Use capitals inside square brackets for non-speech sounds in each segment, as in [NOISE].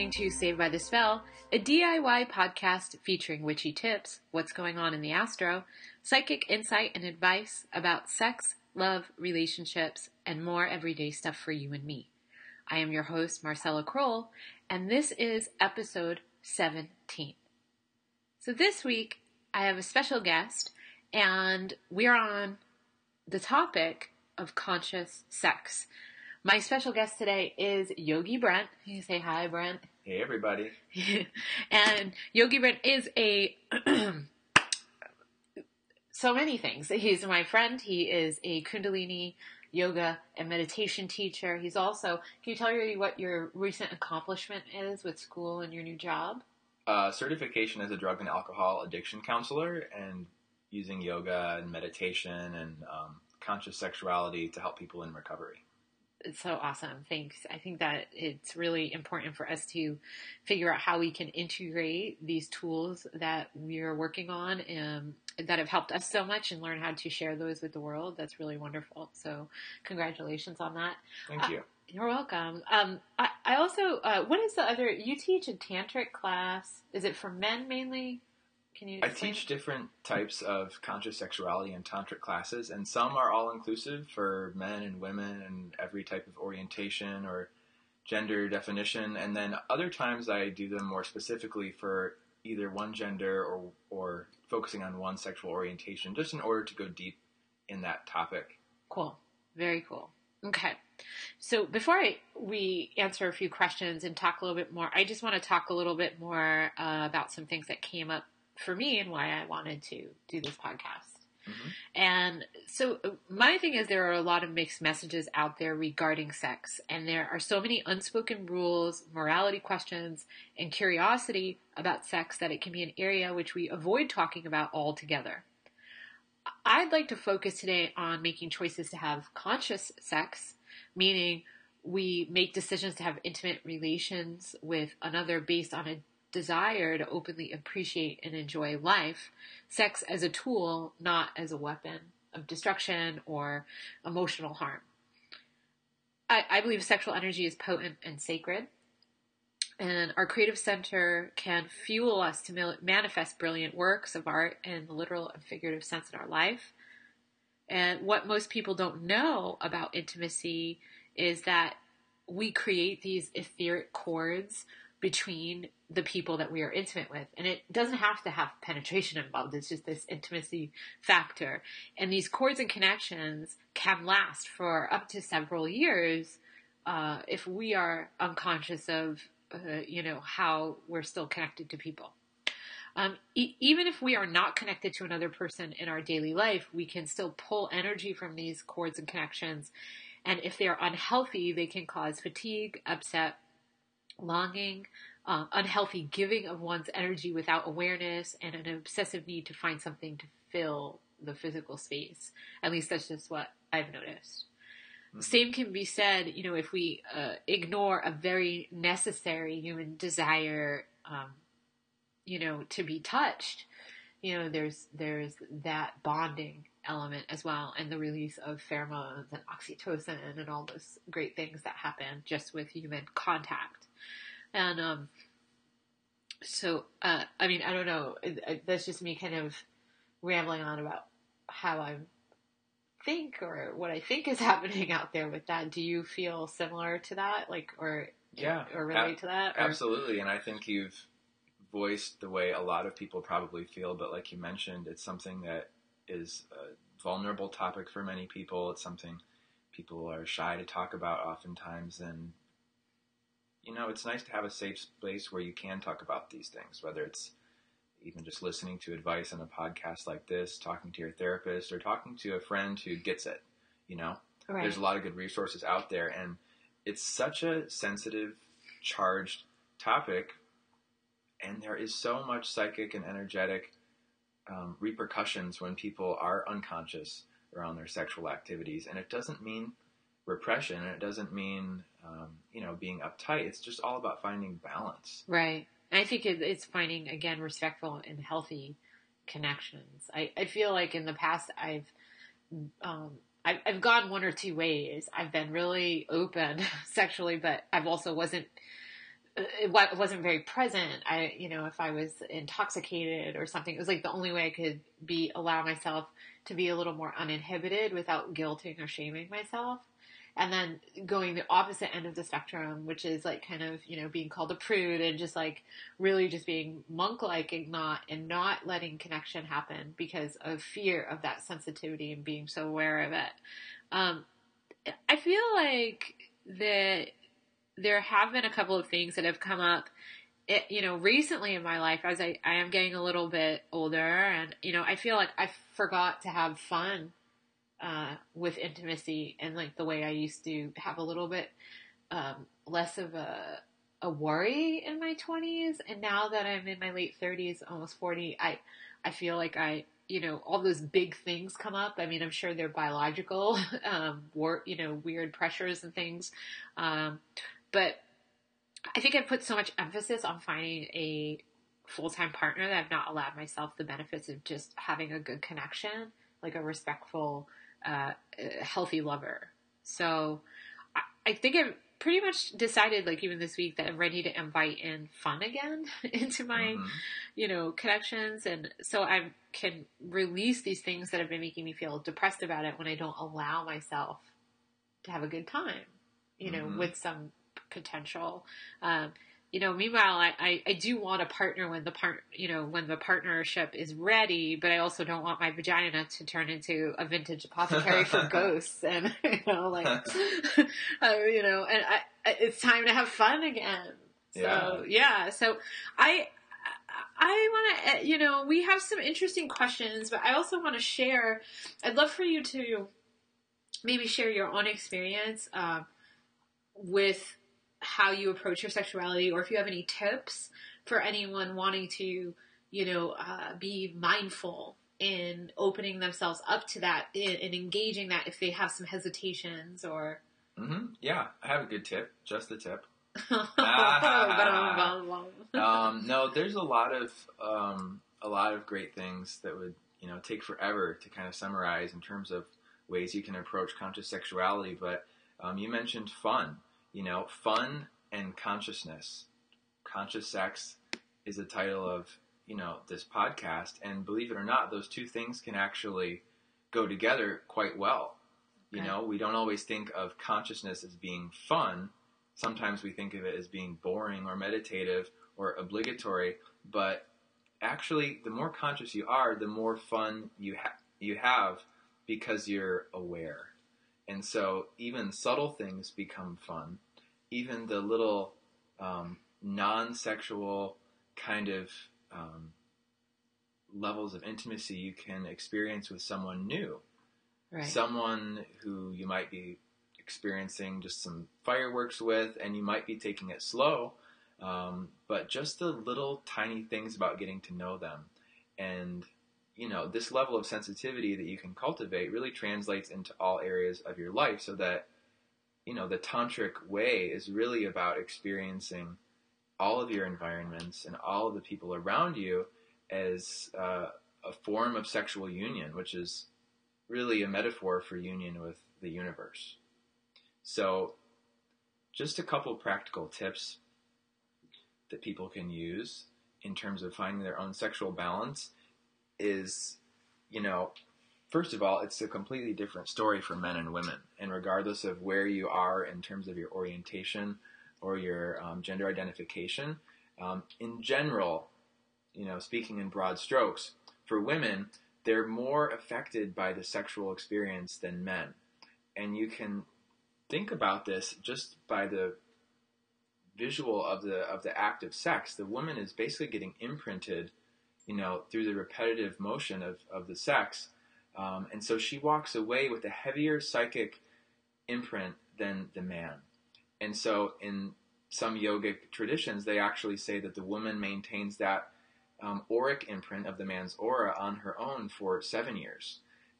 listening to Saved by the Spell, a DIY podcast featuring witchy tips, what's going on in the astro, psychic insight and advice about sex, love, relationships, and more everyday stuff for you and me. I am your host, Marcella Kroll, and this is episode 17. So this week, I have a special guest, and we're on the topic of conscious sex. My special guest today is Yogi Brent. You say hi, Brent. Hey, everybody. [LAUGHS] and Yogi Brent is a [CLEARS THROAT] so many things. He's my friend. He is a Kundalini yoga and meditation teacher. He's also. Can you tell me what your recent accomplishment is with school and your new job? Uh, certification as a drug and alcohol addiction counselor, and using yoga and meditation and um, conscious sexuality to help people in recovery it's so awesome. Thanks. I think that it's really important for us to figure out how we can integrate these tools that we're working on and that have helped us so much and learn how to share those with the world. That's really wonderful. So, congratulations on that. Thank you. Uh, you're welcome. Um, I, I also, uh, what is the other? You teach a tantric class. Is it for men mainly? Can you? I teach different types of conscious sexuality and tantric classes, and some are all inclusive for men and women and every type of orientation or gender definition, and then other times I do them more specifically for either one gender or or focusing on one sexual orientation, just in order to go deep in that topic. Cool, very cool. Okay. So before I, we answer a few questions and talk a little bit more, I just want to talk a little bit more uh, about some things that came up for me and why I wanted to do this podcast. Mm-hmm. And so my thing is there are a lot of mixed messages out there regarding sex and there are so many unspoken rules, morality questions, and curiosity about sex that it can be an area which we avoid talking about altogether. I'd like to focus today on making choices to have conscious sex, meaning we make decisions to have intimate relations with another based on a desire to openly appreciate and enjoy life, sex as a tool, not as a weapon of destruction or emotional harm. I, I believe sexual energy is potent and sacred. And our creative center can fuel us to manifest brilliant works of art in the literal and figurative sense in our life. And what most people don't know about intimacy is that we create these etheric cords between the people that we are intimate with. And it doesn't have to have penetration involved. It's just this intimacy factor. And these cords and connections can last for up to several years uh, if we are unconscious of, uh, you know, how we're still connected to people. Um, e- even if we are not connected to another person in our daily life, we can still pull energy from these cords and connections. And if they are unhealthy, they can cause fatigue, upset, longing, uh, unhealthy giving of one's energy without awareness, and an obsessive need to find something to fill the physical space. At least that's just what I've noticed. Mm-hmm. Same can be said, you know, if we uh, ignore a very necessary human desire, um, you know, to be touched. You know, there's there's that bonding element as well, and the release of pheromones and oxytocin and all those great things that happen just with human contact. And um, so, uh, I mean, I don't know. That's just me kind of rambling on about how I think or what I think is [LAUGHS] happening out there with that. Do you feel similar to that, like, or yeah, or relate to that? Or? Absolutely, and I think you've voiced the way a lot of people probably feel. But like you mentioned, it's something that is a vulnerable topic for many people. It's something people are shy to talk about oftentimes, and you know, it's nice to have a safe space where you can talk about these things, whether it's even just listening to advice on a podcast like this, talking to your therapist, or talking to a friend who gets it. You know, right. there's a lot of good resources out there, and it's such a sensitive, charged topic, and there is so much psychic and energetic um, repercussions when people are unconscious around their sexual activities, and it doesn't mean repression, and it doesn't mean um, you know being uptight. It's just all about finding balance. Right. I think it's finding again respectful and healthy connections. I, I feel like in the past I've um, I've, I've gone one or two ways. I've been really open [LAUGHS] sexually, but I've also wasn't it wasn't very present. I, you know, if I was intoxicated or something, it was like the only way I could be allow myself to be a little more uninhibited without guilting or shaming myself. And then going the opposite end of the spectrum, which is like kind of, you know, being called a prude and just like really just being monk like and not and not letting connection happen because of fear of that sensitivity and being so aware of it. Um, I feel like that there have been a couple of things that have come up it, you know, recently in my life, as I, I am getting a little bit older, and you know, I feel like I forgot to have fun uh, with intimacy and like the way I used to have a little bit um, less of a a worry in my twenties, and now that I'm in my late thirties, almost forty, I I feel like I you know all those big things come up. I mean, I'm sure they're biological, [LAUGHS] um, war, you know, weird pressures and things, um, but I think I put so much emphasis on finding a full time partner that I've not allowed myself the benefits of just having a good connection, like a respectful, uh, healthy lover. So I, I think I've pretty much decided, like even this week, that I'm ready to invite in fun again [LAUGHS] into my, Mhm. you know, connections, and so I can release these things that have been making me feel depressed about it when I don't allow myself to have a good time, you know, Mhm. with some potential. Um, you know, meanwhile, I, I, I do want a partner when the part, you know, when the partnership is ready, but I also don't want my vagina to turn into a vintage apothecary for [LAUGHS] ghosts, and [LAUGHS] you know, like, [LAUGHS] uh, you know, and I, it's time to have fun again. So yeah, so I. I want to, you know, we have some interesting questions, but I also want to share. I'd love for you to maybe share your own experience um, with how you approach your sexuality, or if you have any tips for anyone wanting to, you know, uh, be mindful in opening themselves up to that and engaging that if they have some hesitations or. hmm Yeah, I have a good tip. Just a tip. [LAUGHS] [LAUGHS] [LAUGHS] Um, no, there's a lot of um, a lot of great things that would you know take forever to kind of summarize in terms of ways you can approach conscious sexuality. But um, you mentioned fun. You know, fun and consciousness. Conscious sex is the title of you know this podcast, and believe it or not, those two things can actually go together quite well. You know, we don't always think of consciousness as being fun. Sometimes we think of it as being boring or meditative or obligatory, but actually, the more conscious you are, the more fun you ha- you have because you're aware. And so, even subtle things become fun. Even the little um, non-sexual kind of um, levels of intimacy you can experience with someone new right. someone who you might be experiencing just some fireworks with, and you might be taking it slow, um, but just the little tiny things about getting to know them. And, you know, this level of sensitivity that you can cultivate really translates into all areas of your life so that, you know, the tantric way is really about experiencing all of your environments and all of the people around you as uh, a form of sexual union, which is really a metaphor for union with the universe. So, just a couple practical tips that people can use in terms of finding their own sexual balance is, you know, first of all, it's a completely different story for men and women. And regardless of where you are in terms of your orientation or your um, gender identification, um, in general, you know, speaking in broad strokes, for women, they're more affected by the sexual experience than men. And you can think about this just by the visual of the of the act of sex. The woman is basically getting imprinted, you know, through the repetitive motion of, of the sex. Um, and so she walks away with a heavier psychic imprint than the man. And so in some yogic traditions, they actually say that the woman maintains that um, auric imprint of the man's aura on her own for seven years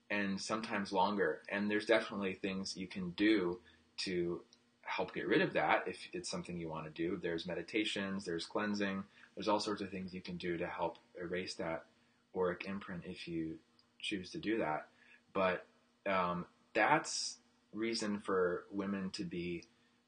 and sometimes longer. And there's definitely things you can do to help get rid of that if it's something you want to do. There's meditations, there's cleansing, there's all sorts of things you can do to help erase that auric imprint if you choose to do that. But um, that's reason for women to be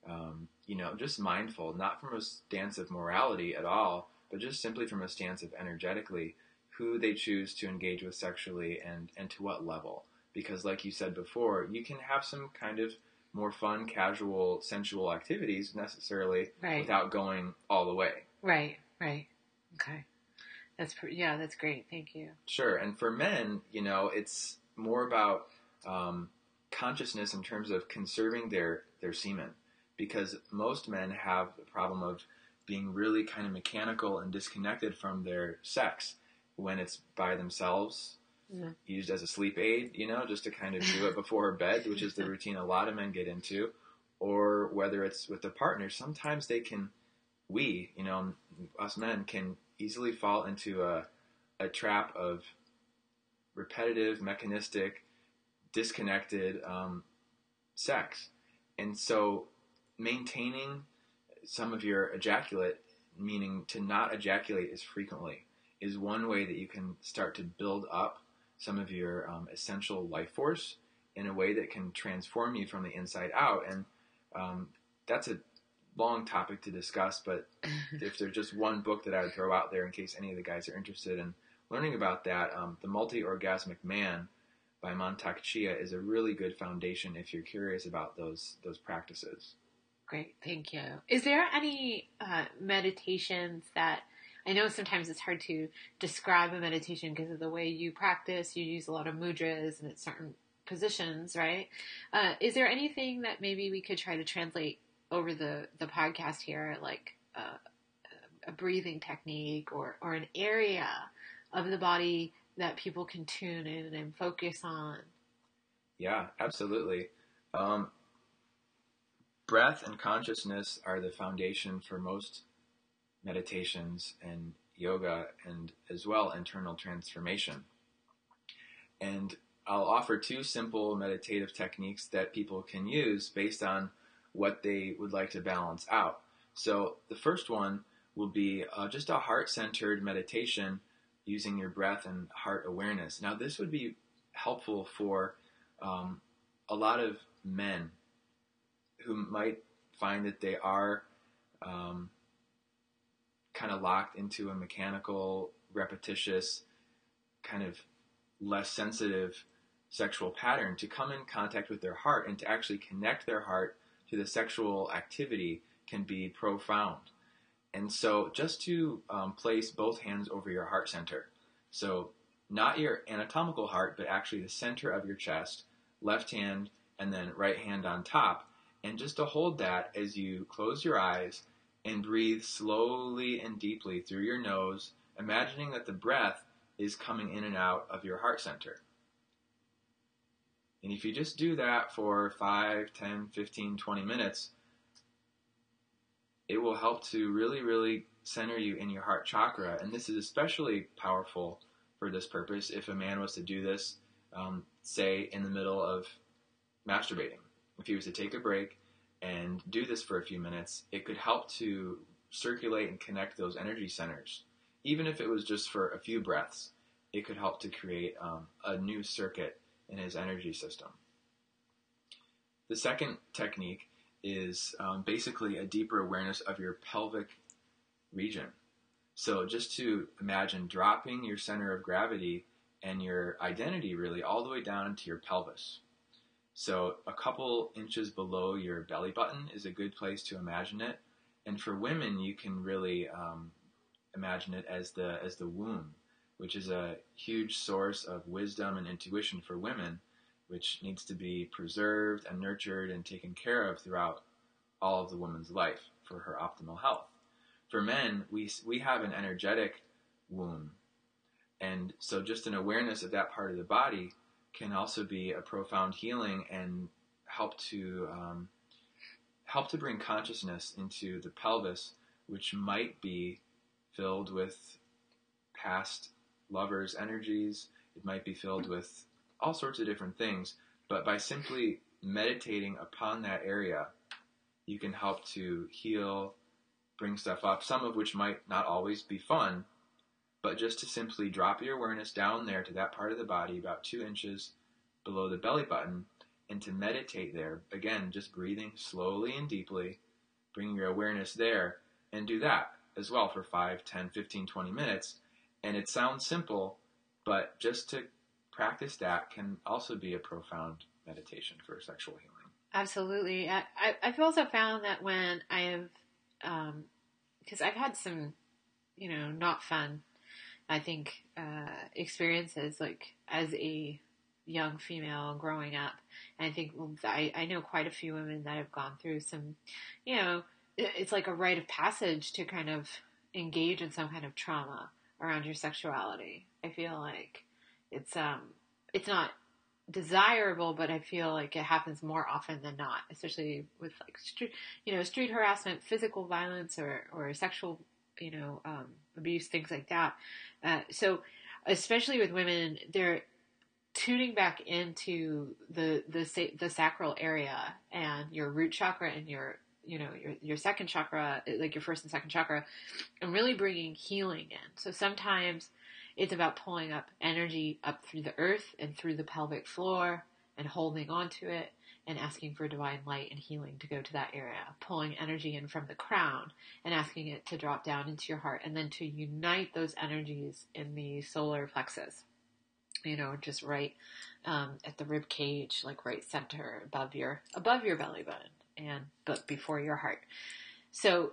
um, you know, just mindful, not from a stance of morality at all, but just simply from a stance of energetically who they choose to engage with sexually and, and to what level. Because, like you said before, you can have some kind of more fun, casual, sensual activities necessarily Right. without going all the way. Right. Right. Okay. That's pre- yeah. That's great. Thank you. Sure. And for men, you know, it's more about um, consciousness in terms of conserving their, their semen. Because most men have the problem of being really kind of mechanical and disconnected from their sex when it's by themselves, Yeah. used as a sleep aid, you know, just to kind of do it before [LAUGHS] bed, which is the routine a lot of men get into. Or whether it's with a partner, sometimes they can, we, you know, us men can easily fall into a, a trap of repetitive, mechanistic, disconnected um, sex. And so maintaining some of your ejaculate, meaning to not ejaculate as frequently, is one way that you can start to build up some of your um, essential life force in a way that can transform you from the inside out. And um, that's a long topic to discuss, but [LAUGHS] if there's just one book that I would throw out there in case any of the guys are interested in learning about that, um, The Multi Orgasmic Man by Mantak Chia is a really good foundation if you're curious about those those practices. Great, thank you. Is there any uh, meditations that I know sometimes it's hard to describe a meditation because of the way you practice? You use a lot of mudras and it's certain positions, right? Uh, is there anything that maybe we could try to translate over the the podcast here, like uh, a breathing technique or or an area of the body that people can tune in and focus on? Yeah, absolutely. Um, breath and consciousness are the foundation for most meditations and yoga and as well internal transformation. And I'll offer two simple meditative techniques that people can use based on what they would like to balance out. So the first one will be uh, just a heart centered meditation using your breath and heart awareness. Now, this would be helpful for um, a lot of men who might find that they are um, kind of locked into a mechanical, repetitious, kind of less sensitive sexual pattern to come in contact with their heart and to actually connect their heart to the sexual activity can be profound. And so, just to um, place both hands over your heart center. So, not your anatomical heart, but actually the center of your chest, left hand, and then right hand on top. And just to hold that as you close your eyes and breathe slowly and deeply through your nose, imagining that the breath is coming in and out of your heart center. And if you just do that for 5, 10, 15, 20 minutes, it will help to really, really center you in your heart chakra. And this is especially powerful for this purpose if a man was to do this, um, say, in the middle of masturbating. If he was to take a break and do this for a few minutes, it could help to circulate and connect those energy centers. Even if it was just for a few breaths, it could help to create um, a new circuit in his energy system. The second technique is um, basically a deeper awareness of your pelvic region. So just to imagine dropping your center of gravity and your identity really all the way down into your pelvis. So a couple inches below your belly button is a good place to imagine it. And for women, you can really um, imagine it as the as the womb, which is a huge source of wisdom and intuition for women, which needs to be preserved and nurtured and taken care of throughout all of the woman's life for her optimal health. For men, we we have an energetic womb, and so just an awareness of that part of the body can also be a profound healing and help to um, help to bring consciousness into the pelvis, which might be filled with past lovers' energies. It might be filled with all sorts of different things. But by simply meditating upon that area, you can help to heal, bring stuff up, some of which might not always be fun, but just to simply drop your awareness down there to that part of the body, about two inches below the belly button, and to meditate there. Again, just breathing slowly and deeply, bringing your awareness there, and do that as well for 5, 10, 15, 20 minutes. And it sounds simple, but just to practice that can also be a profound meditation for sexual healing. Absolutely. I, I've also found that when I have, because um, I've had some, you know, not fun, I think, uh, experiences like as a young female growing up. And I think I, I know quite a few women that have gone through some, you know, it's like a rite of passage to kind of engage in some kind of trauma around your sexuality. I feel like it's um it's not desirable, but I feel like it happens more often than not, especially with like street, you know, street harassment, physical violence, or or sexual, you know, um, abuse, things like that. Uh, so, especially with women, they're tuning back into the the the sacral area and your root chakra and your you know your your second chakra, like your first and second chakra, and really bringing healing in. So sometimes it's about pulling up energy up through the earth and through the pelvic floor and holding onto it and asking for divine light and healing to go to that area, pulling energy in from the crown and asking it to drop down into your heart and then to unite those energies in the solar plexus. You know, just right um, at the rib cage, like right center above your above your belly button and but before your heart. So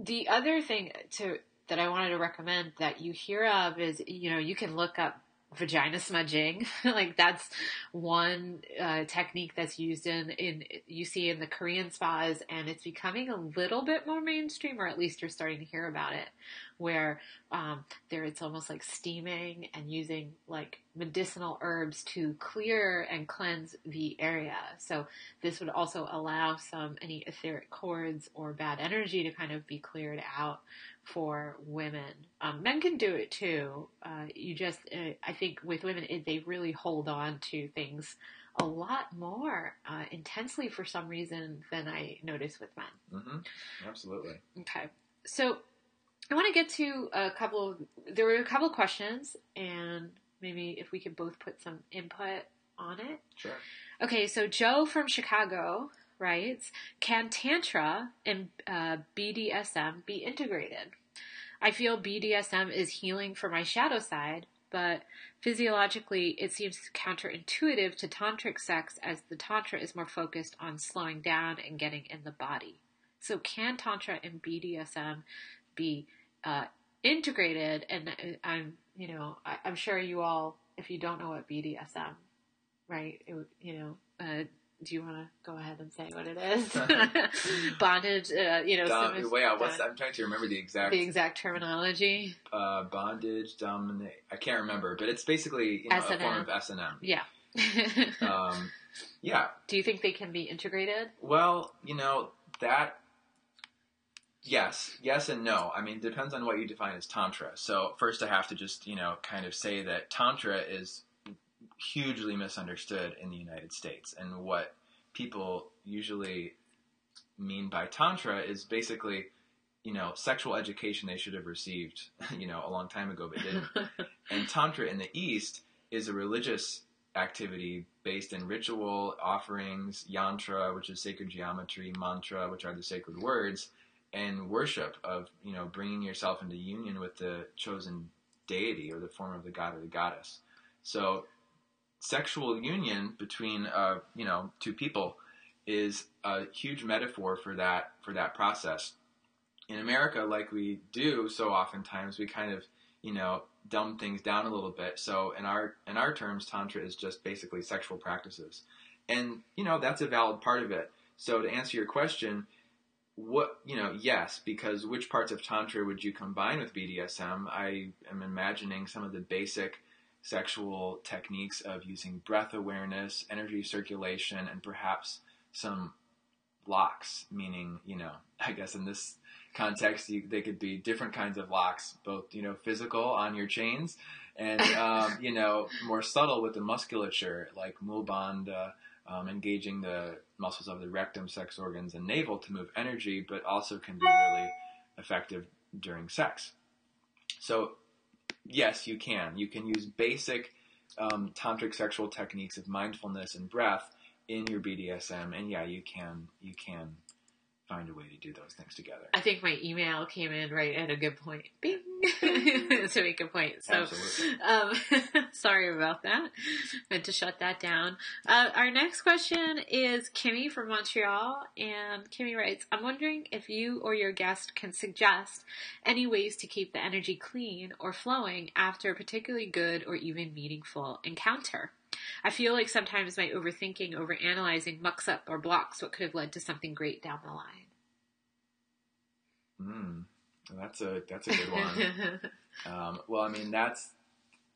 the other thing to that I wanted to recommend that you hear of is, you know, you can look up vagina smudging. [LAUGHS] like that's one uh, technique that's used in in you see in the Korean spas, and it's becoming a little bit more mainstream, or at least you're starting to hear about it. Where um, there, it's almost like steaming and using like medicinal herbs to clear and cleanse the area. So this would also allow some any etheric cords or bad energy to kind of be cleared out for women. Um, men can do it too. Uh, you just, uh, I think with women, it, they really hold on to things a lot more uh, intensely for some reason than I notice with men. Mm-hmm. Absolutely. Okay. So I want to get to a couple of, there were a couple of questions and maybe if we could both put some input on it. Sure. Okay. So Joe from Chicago writes, can Tantra and uh, BDSM be integrated? I feel BDSM is healing for my shadow side, but physiologically it seems counterintuitive to tantric sex as the tantra is more focused on slowing down and getting in the body. So can tantra and BDSM be uh, integrated? And uh, I'm, you know, I, am sure you all, if you don't know what BDSM, right, it, you know, uh, do you want to go ahead and say what it is? [LAUGHS] bondage, uh, you know. Dom, wait, yeah, what's I'm trying to remember the exact the exact terminology. Uh, bondage, dominate. I can't remember, but it's basically you know, a form of S and M. Yeah. um, yeah. Do you think they can be integrated? Well, you know that. Yes, yes, and no. I mean, depends on what you define as tantra. So first, I have to just you know kind of say that tantra is hugely misunderstood in the United States. And what people usually mean by tantra is basically, you know, sexual education they should have received, [LAUGHS] you know, a long time ago, but didn't. [LAUGHS] and tantra in the East is a religious activity based in ritual, offerings, yantra, which is sacred geometry, mantra, which are the sacred words, and worship of, you know, bringing yourself into union with the chosen deity or the form of the god or the goddess. So sexual union between uh, you know two people is a huge metaphor for that for that process. In America, like we do so oftentimes, we kind of you know dumb things down a little bit. So in our in our terms, tantra is just basically sexual practices, and you know that's a valid part of it. So to answer your question, what you know, yes, because which parts of tantra would you combine with BDSM? I am imagining some of the basic sexual techniques of using breath awareness, energy circulation, and perhaps some locks, meaning, you know, [LAUGHS] I guess in this context, you, they could be different kinds of locks, both, you know, physical on your chains and, um, [LAUGHS] you know, more subtle with the musculature, like mulbandha, um, engaging the muscles of the rectum, sex organs, and navel to move energy, but also can be really effective during sex. So yes, you can. You can use basic um, tantric sexual techniques of mindfulness and breath in your BDSM, and yeah, you can you can find a way to do those things together. I think my email came in right at a good point. Bing [LAUGHS] to make a point. So, um, [LAUGHS] sorry about that. Meant to shut that down. Uh, our next question is Kimmy from Montreal, and Kimmy writes, "I'm wondering if you or your guest can suggest any ways to keep the energy clean or flowing after a particularly good or even meaningful encounter." I feel like sometimes my overthinking, overanalyzing mucks up or blocks what could have led to something great down the line. Mm, that's a that's a good one. [LAUGHS] um, well, I mean, that's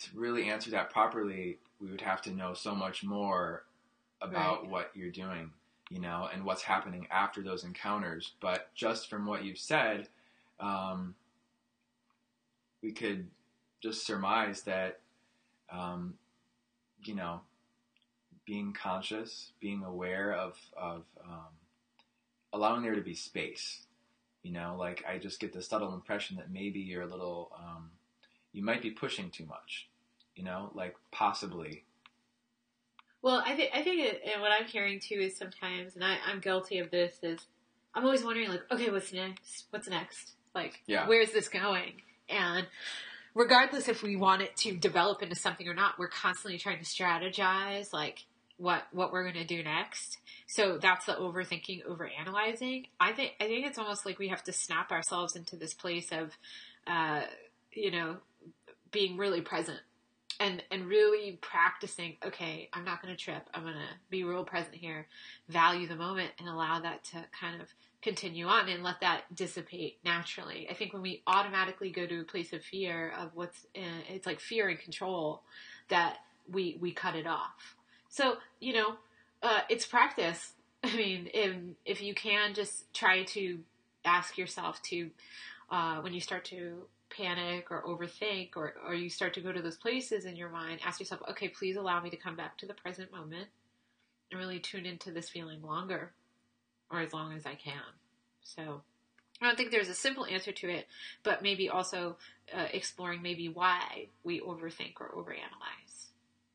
to really answer that properly. We would have to know so much more about right. what you're doing, you know, and what's happening after those encounters. But just from what you've said, um, we could just surmise that um, you know, being conscious, being aware of of um, allowing there to be space. You know, like I just get the subtle impression that maybe you're a little, um, you might be pushing too much. You know, like possibly. Well, I think I think it, and what I'm hearing too is sometimes, and I, I'm guilty of this. Is I'm always wondering, like, okay, what's next? What's next? Like, yeah. where's this going? And regardless if we want it to develop into something or not, we're constantly trying to strategize like what what we're going to do next. So that's the overthinking, overanalyzing. I think I think it's almost like we have to snap ourselves into this place of uh, you know, being really present and and really practicing okay i'm not going to trip i'm going to be real present here value the moment and allow that to kind of continue on and let that dissipate naturally. I think when we automatically go to a place of fear of what's in, it's like fear and control that we we cut it off. So you know, uh, it's practice. [LAUGHS] I mean, if if you can just try to ask yourself to uh, when you start to panic or overthink or, or you start to go to those places in your mind, ask yourself, okay, please allow me to come back to the present moment and really tune into this feeling longer or as long as I can. So I don't think there's a simple answer to it, but maybe also uh, exploring maybe why we overthink or overanalyze.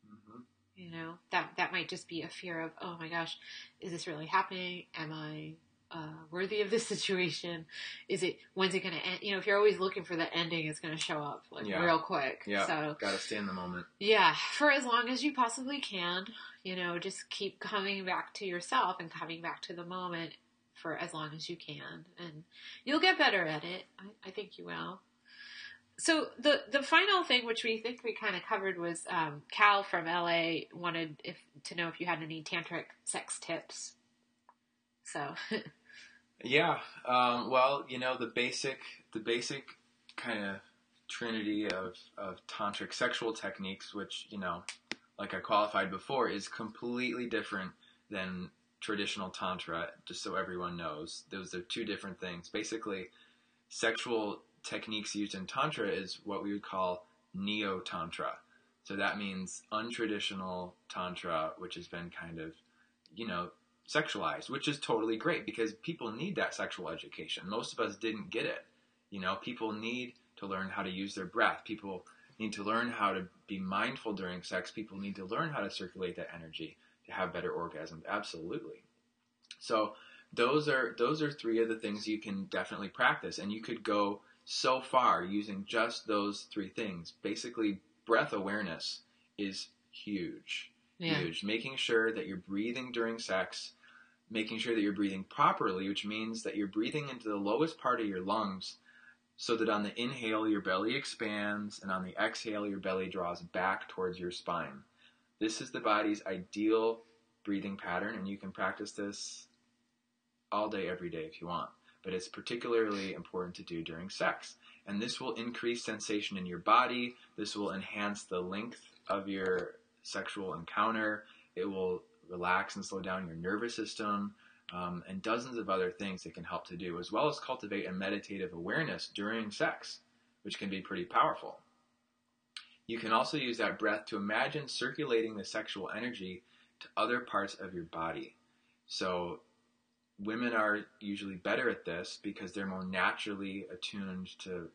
Mm-hmm. You know, that that might just be a fear of, oh my gosh, is this really happening? Am I uh, worthy of this [LAUGHS] situation? Is it when's it going to end? You know, if you're always looking for the ending, it's going to show up like yeah. real quick. Yeah, so gotta stay in the moment. Yeah, for as long as you possibly can. You know, just keep coming back to yourself and coming back to the moment for as long as you can, and you'll get better at it. I, I think you will. So the the final thing, which we think we kind of covered, was um, Cal from LA wanted if to know if you had any tantric sex tips. So. [LAUGHS] yeah, um, well, you know the basic the basic kind of trinity of of tantric sexual techniques, which you know, like I qualified before, is completely different than traditional tantra. Just so everyone knows, those are two different things. Basically, sexual techniques used in tantra is what we would call neo tantra. So that means untraditional tantra, which has been kind of, you know, sexualized, which is totally great because people need that sexual education. Most of us didn't get it. You know, people need to learn how to use their breath. People need to learn how to be mindful during sex. People need to learn how to circulate that energy to have better orgasms. Absolutely. So those are those are three of the things you can definitely practice, and you could go so far using just those three things. Basically, breath awareness is huge yeah. huge. Making sure that you're breathing during sex, making sure that you're breathing properly, which means that you're breathing into the lowest part of your lungs so that on the inhale your belly expands and on the exhale your belly draws back towards your spine. This is the body's ideal breathing pattern, and you can practice this all day, every day if you want. But it's particularly important to do during sex. And this will increase sensation in your body. This will enhance the length of your sexual encounter. It will relax and slow down your nervous system, um, and dozens of other things that can help to do, as well as cultivate a meditative awareness during sex, which can be pretty powerful. You can also use that breath to imagine circulating the sexual energy to other parts of your body. So, women are usually better at this because they're more naturally attuned to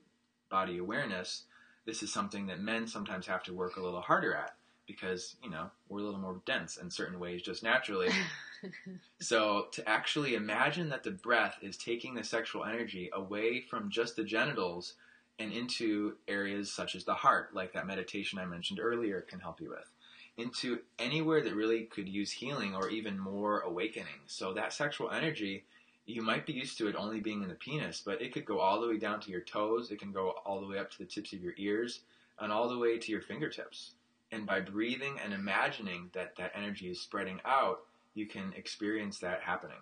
body awareness. This is something that men sometimes have to work a little harder at because you know we're a little more dense in certain ways just naturally. [LAUGHS] so to actually imagine that the breath is taking the sexual energy away from just the genitals and into areas such as the heart, like that meditation I mentioned earlier can help you with, into anywhere that really could use healing or even more awakening. So that sexual energy, you might be used to it only being in the penis, but it could go all the way down to your toes, it can go all the way up to the tips of your ears, and all the way to your fingertips. And by breathing and imagining that that energy is spreading out, you can experience that happening.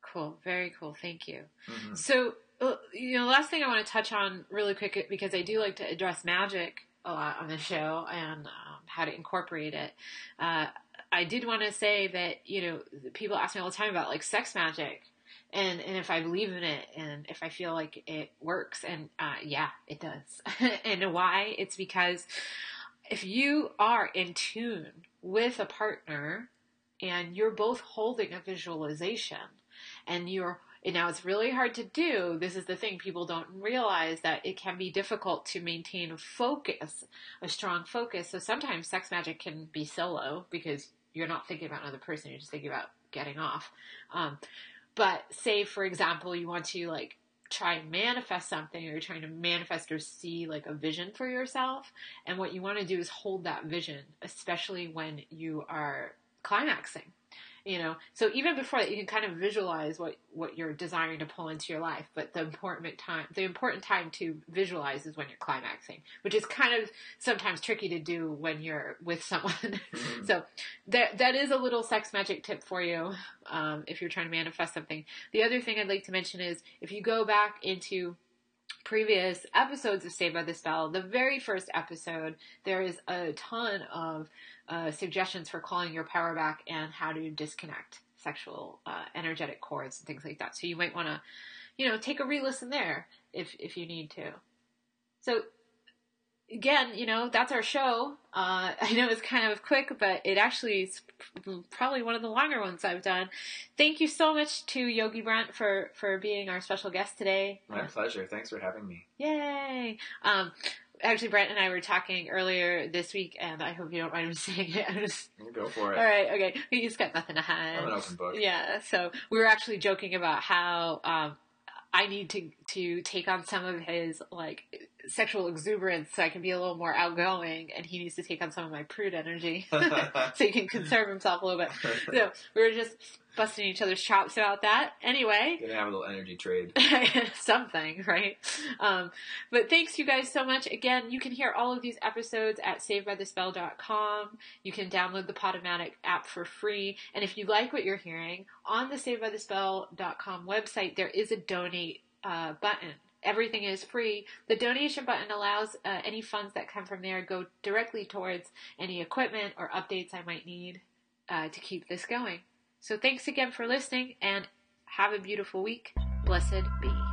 Cool. Very cool. Thank you. Mm-hmm. So, uh, you know, last thing I want to touch on really quick because I do like to address magic a lot on the show and um, how to incorporate it. Uh, I did want to say that you know people ask me all the time about like sex magic, and and if I believe in it and if I feel like it works, and uh, yeah, it does. [LAUGHS] and why? It's because if you are in tune with a partner and you're both holding a visualization and you're and now it's really hard to do. This is the thing people don't realize that it can be difficult to maintain focus, a strong focus. So sometimes sex magic can be solo because you're not thinking about another person, you're just thinking about getting off. Um, but say, for example, you want to like try and manifest something or you're trying to manifest or see like a vision for yourself. And what you want to do is hold that vision, especially when you are climaxing you know so even before that you can kind of visualize what what you're desiring to pull into your life but the important time the important time to visualize is when you're climaxing which is kind of sometimes tricky to do when you're with someone [LAUGHS] mm-hmm. so that that is a little sex magic tip for you um, if you're trying to manifest something the other thing i'd like to mention is if you go back into previous episodes of Saved by the Spell, the very first episode, there is a ton of uh, suggestions for calling your power back and how to disconnect sexual uh, energetic cords and things like that. So you might want to, you know, take a re-listen there if if you need to. So again, you know, that's our show. Uh, [LAUGHS] I know it's kind of quick, but it actually is probably one of the longer ones I've done. Thank you so much to Yogi Brent for, for being our special guest today. My pleasure. Thanks for having me. Yay. Um, actually, Brent and I were talking earlier this week, and I hope you don't mind me [LAUGHS] saying it. Just go for it. All right, okay. He's got nothing to hide. I'm an open book. Yeah. So we were actually joking about how um, I need to to take on some of his like sexual exuberance so I can be a little more outgoing, and he needs to take on some of my prude energy [LAUGHS] [LAUGHS] so he can conserve himself a little bit. So we were just busting each other's chops about that. Anyway, gonna have a little energy trade, [LAUGHS] something, right? Um, but thanks you guys so much. Again, you can hear all of these episodes at savedbythespell.com. You can download the Podomatic app for free, and if you like what you're hearing on the savedbythespell.com website, there is a donate uh, button everything is free. The donation button allows uh, any funds that come from there go directly towards any equipment or updates I might need uh, to keep this going. So thanks again for listening and have a beautiful week. Blessed be.